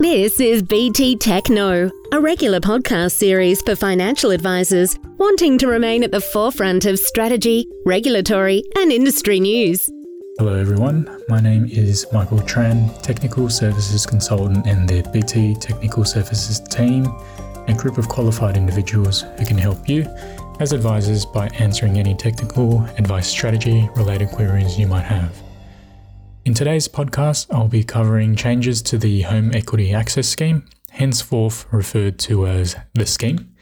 This is BT Techno, a regular podcast series for financial advisors wanting to remain at the forefront of strategy, regulatory, and industry news. Hello, everyone. My name is Michael Tran, Technical Services Consultant in the BT Technical Services team, a group of qualified individuals who can help you as advisors by answering any technical advice strategy related queries you might have. In today's podcast, I'll be covering changes to the Home Equity Access Scheme, henceforth referred to as the scheme.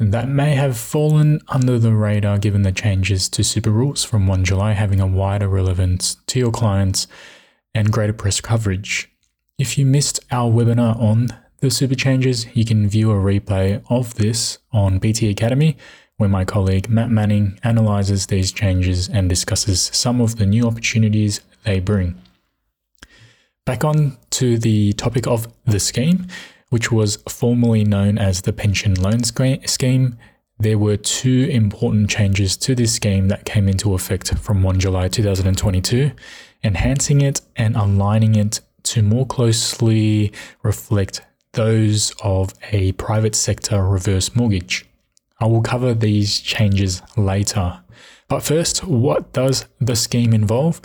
That may have fallen under the radar given the changes to super rules from 1 July having a wider relevance to your clients and greater press coverage. If you missed our webinar on the super changes, you can view a replay of this on BT Academy, where my colleague Matt Manning analyzes these changes and discusses some of the new opportunities they bring. Back on to the topic of the scheme, which was formerly known as the Pension Loan Scheme. There were two important changes to this scheme that came into effect from 1 July 2022, enhancing it and aligning it to more closely reflect those of a private sector reverse mortgage. I will cover these changes later. But first, what does the scheme involve?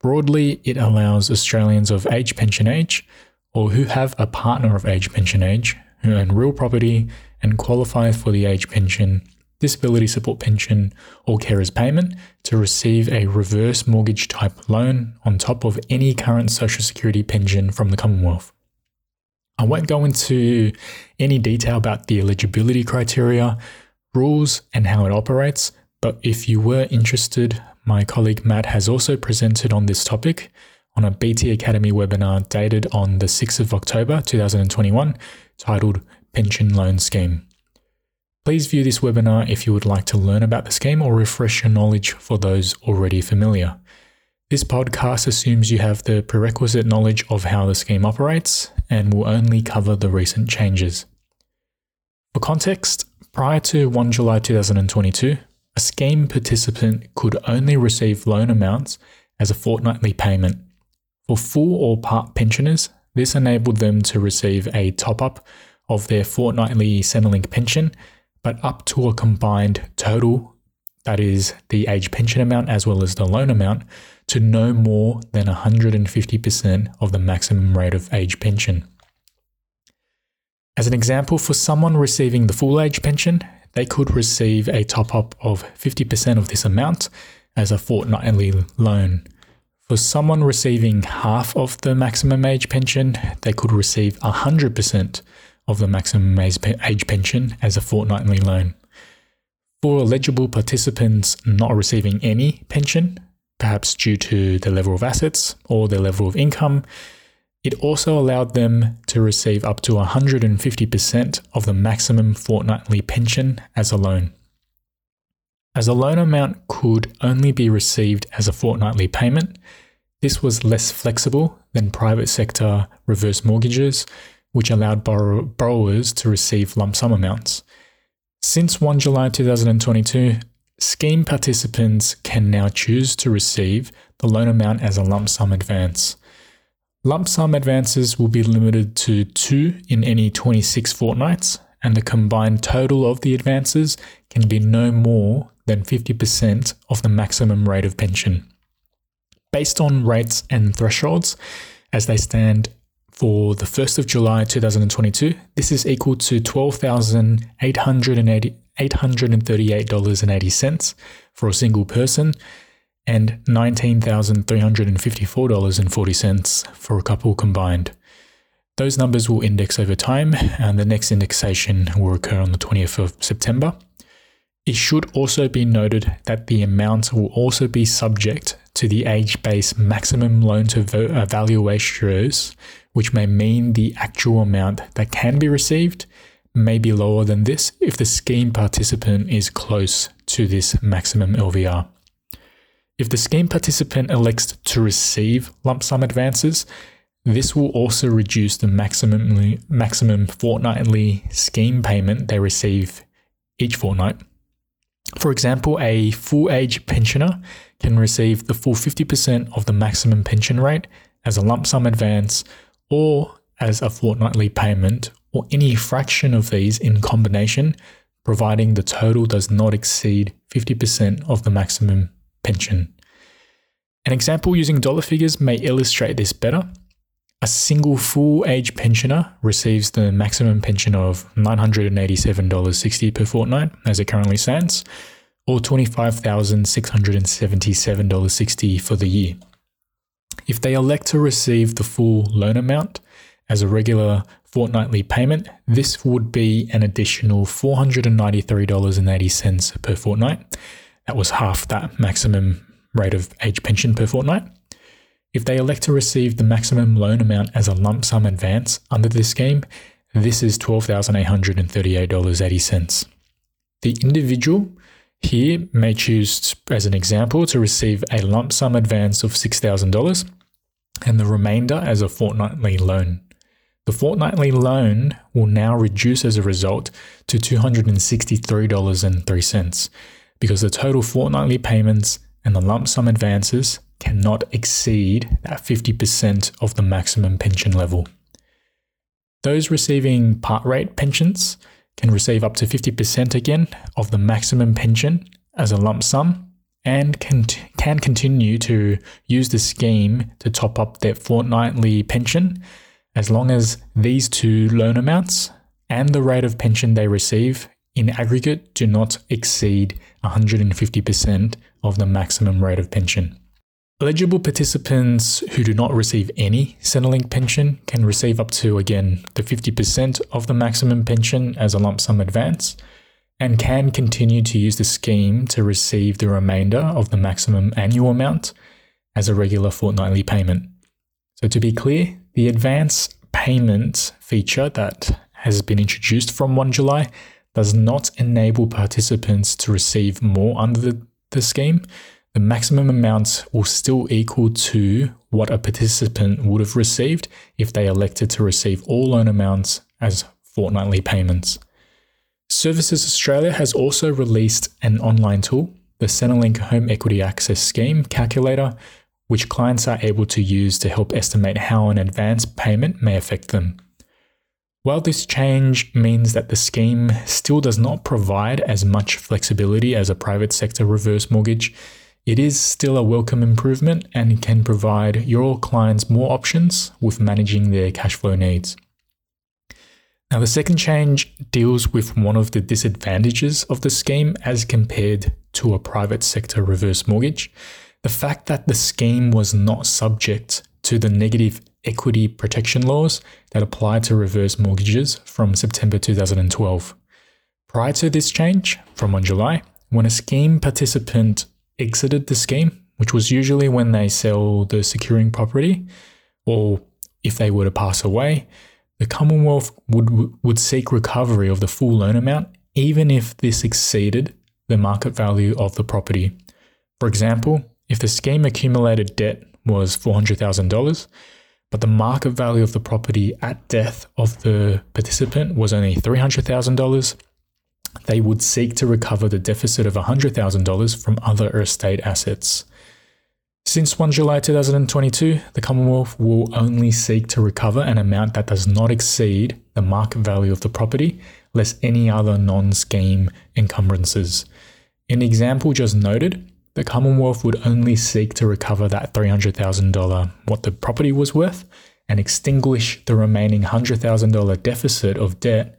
Broadly, it allows Australians of age pension age or who have a partner of age pension age who own real property and qualify for the age pension, disability support pension, or carers payment to receive a reverse mortgage type loan on top of any current social security pension from the Commonwealth. I won't go into any detail about the eligibility criteria, rules, and how it operates, but if you were interested, my colleague Matt has also presented on this topic on a BT Academy webinar dated on the 6th of October 2021 titled Pension Loan Scheme. Please view this webinar if you would like to learn about the scheme or refresh your knowledge for those already familiar. This podcast assumes you have the prerequisite knowledge of how the scheme operates and will only cover the recent changes. For context, prior to 1 July 2022, a scheme participant could only receive loan amounts as a fortnightly payment. For full or part pensioners, this enabled them to receive a top up of their fortnightly Centrelink pension, but up to a combined total that is, the age pension amount as well as the loan amount, to no more than 150% of the maximum rate of age pension. As an example, for someone receiving the full age pension, they could receive a top up of 50% of this amount as a fortnightly loan. For someone receiving half of the maximum age pension, they could receive 100% of the maximum age pension as a fortnightly loan. For eligible participants not receiving any pension, perhaps due to the level of assets or the level of income, it also allowed them to receive up to 150% of the maximum fortnightly pension as a loan. As a loan amount could only be received as a fortnightly payment, this was less flexible than private sector reverse mortgages, which allowed borrow- borrowers to receive lump sum amounts. Since 1 July 2022, scheme participants can now choose to receive the loan amount as a lump sum advance. Lump sum advances will be limited to two in any 26 fortnights, and the combined total of the advances can be no more than 50% of the maximum rate of pension. Based on rates and thresholds as they stand for the 1st of July 2022, this is equal to $12,838.80 for a single person and $19,354.40 for a couple combined. Those numbers will index over time, and the next indexation will occur on the 20th of September. It should also be noted that the amount will also be subject to the age based maximum loan to uh, value ratios, which may mean the actual amount that can be received may be lower than this if the scheme participant is close to this maximum LVR. If the scheme participant elects to receive lump sum advances, this will also reduce the maximum, maximum fortnightly scheme payment they receive each fortnight. For example, a full age pensioner can receive the full 50% of the maximum pension rate as a lump sum advance or as a fortnightly payment or any fraction of these in combination, providing the total does not exceed 50% of the maximum pension. An example using dollar figures may illustrate this better. A single full age pensioner receives the maximum pension of $987.60 per fortnight, as it currently stands, or $25,677.60 for the year. If they elect to receive the full loan amount as a regular fortnightly payment, this would be an additional $493.80 per fortnight. That was half that maximum rate of age pension per fortnight. If they elect to receive the maximum loan amount as a lump sum advance under this scheme, this is $12,838.80. The individual here may choose, as an example, to receive a lump sum advance of $6,000 and the remainder as a fortnightly loan. The fortnightly loan will now reduce as a result to $263.03 because the total fortnightly payments and the lump sum advances cannot exceed that 50% of the maximum pension level. Those receiving part rate pensions can receive up to 50% again of the maximum pension as a lump sum and can, can continue to use the scheme to top up their fortnightly pension as long as these two loan amounts and the rate of pension they receive in aggregate do not exceed 150% of the maximum rate of pension. Eligible participants who do not receive any Centrelink pension can receive up to, again, the 50% of the maximum pension as a lump sum advance and can continue to use the scheme to receive the remainder of the maximum annual amount as a regular fortnightly payment. So, to be clear, the advance payment feature that has been introduced from 1 July does not enable participants to receive more under the, the scheme the maximum amount will still equal to what a participant would have received if they elected to receive all loan amounts as fortnightly payments. Services Australia has also released an online tool, the Centrelink Home Equity Access Scheme Calculator, which clients are able to use to help estimate how an advance payment may affect them. While this change means that the scheme still does not provide as much flexibility as a private sector reverse mortgage, it is still a welcome improvement and can provide your clients more options with managing their cash flow needs. Now, the second change deals with one of the disadvantages of the scheme as compared to a private sector reverse mortgage the fact that the scheme was not subject to the negative equity protection laws that apply to reverse mortgages from September 2012. Prior to this change, from 1 July, when a scheme participant exited the scheme, which was usually when they sell the securing property or if they were to pass away, the Commonwealth would, would seek recovery of the full loan amount, even if this exceeded the market value of the property. For example, if the scheme accumulated debt was $400,000, but the market value of the property at death of the participant was only $300,000, they would seek to recover the deficit of $100,000 from other estate assets. Since 1 July 2022, the Commonwealth will only seek to recover an amount that does not exceed the market value of the property, less any other non scheme encumbrances. In the example just noted, the Commonwealth would only seek to recover that $300,000 what the property was worth and extinguish the remaining $100,000 deficit of debt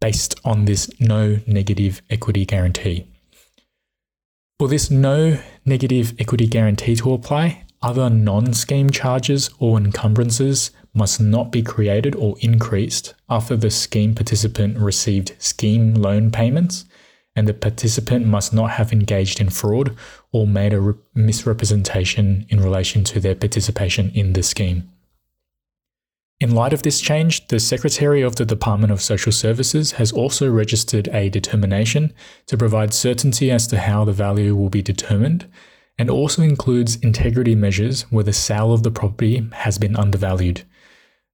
based on this no negative equity guarantee. For this no negative equity guarantee to apply, other non scheme charges or encumbrances must not be created or increased after the scheme participant received scheme loan payments, and the participant must not have engaged in fraud or made a re- misrepresentation in relation to their participation in the scheme. In light of this change, the Secretary of the Department of Social Services has also registered a determination to provide certainty as to how the value will be determined and also includes integrity measures where the sale of the property has been undervalued.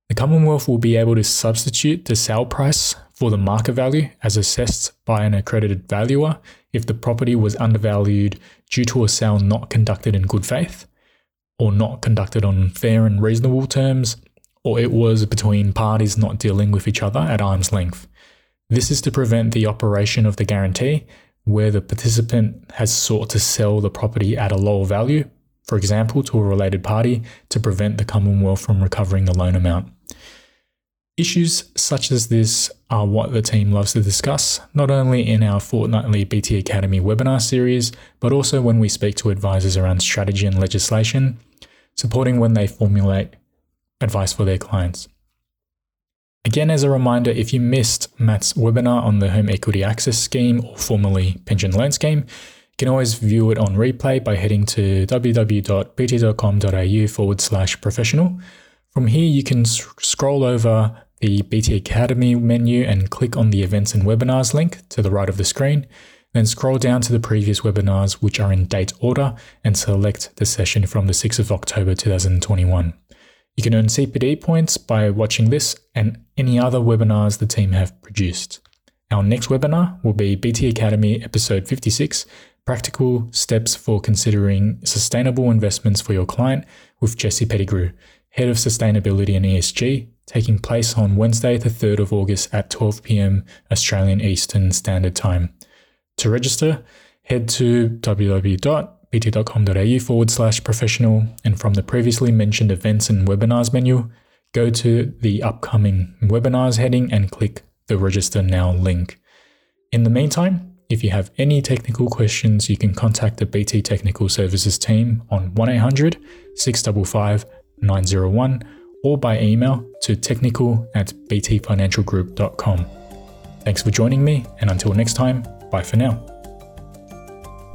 The Commonwealth will be able to substitute the sale price for the market value as assessed by an accredited valuer if the property was undervalued due to a sale not conducted in good faith or not conducted on fair and reasonable terms or it was between parties not dealing with each other at arm's length. This is to prevent the operation of the guarantee where the participant has sought to sell the property at a lower value, for example, to a related party, to prevent the Commonwealth from recovering the loan amount. Issues such as this are what the team loves to discuss, not only in our fortnightly BT Academy webinar series, but also when we speak to advisors around strategy and legislation, supporting when they formulate advice for their clients. Again, as a reminder, if you missed Matt's webinar on the Home Equity Access Scheme, or formerly Pension Loan Scheme, you can always view it on replay by heading to www.bt.com.au forward slash professional. From here, you can scroll over the BT Academy menu and click on the Events and Webinars link to the right of the screen. Then scroll down to the previous webinars, which are in date order, and select the session from the 6th of October 2021. You can earn CPD points by watching this and any other webinars the team have produced. Our next webinar will be BT Academy episode 56 Practical Steps for Considering Sustainable Investments for Your Client with Jesse Pettigrew, Head of Sustainability and ESG, taking place on Wednesday, the 3rd of August at 12 pm Australian Eastern Standard Time. To register, head to www.bt.com.au forward slash professional, and from the previously mentioned events and webinars menu, go to the upcoming webinars heading and click the register now link. In the meantime, if you have any technical questions, you can contact the BT Technical Services team on 1800 655 901 or by email to technical at btfinancialgroup.com. Thanks for joining me, and until next time, bye for now.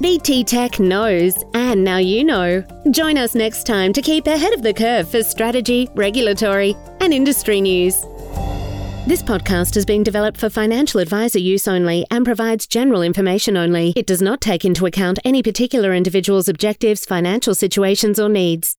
BT Tech knows, and now you know. Join us next time to keep ahead of the curve for strategy, regulatory, and industry news. This podcast has been developed for financial advisor use only and provides general information only. It does not take into account any particular individual's objectives, financial situations, or needs.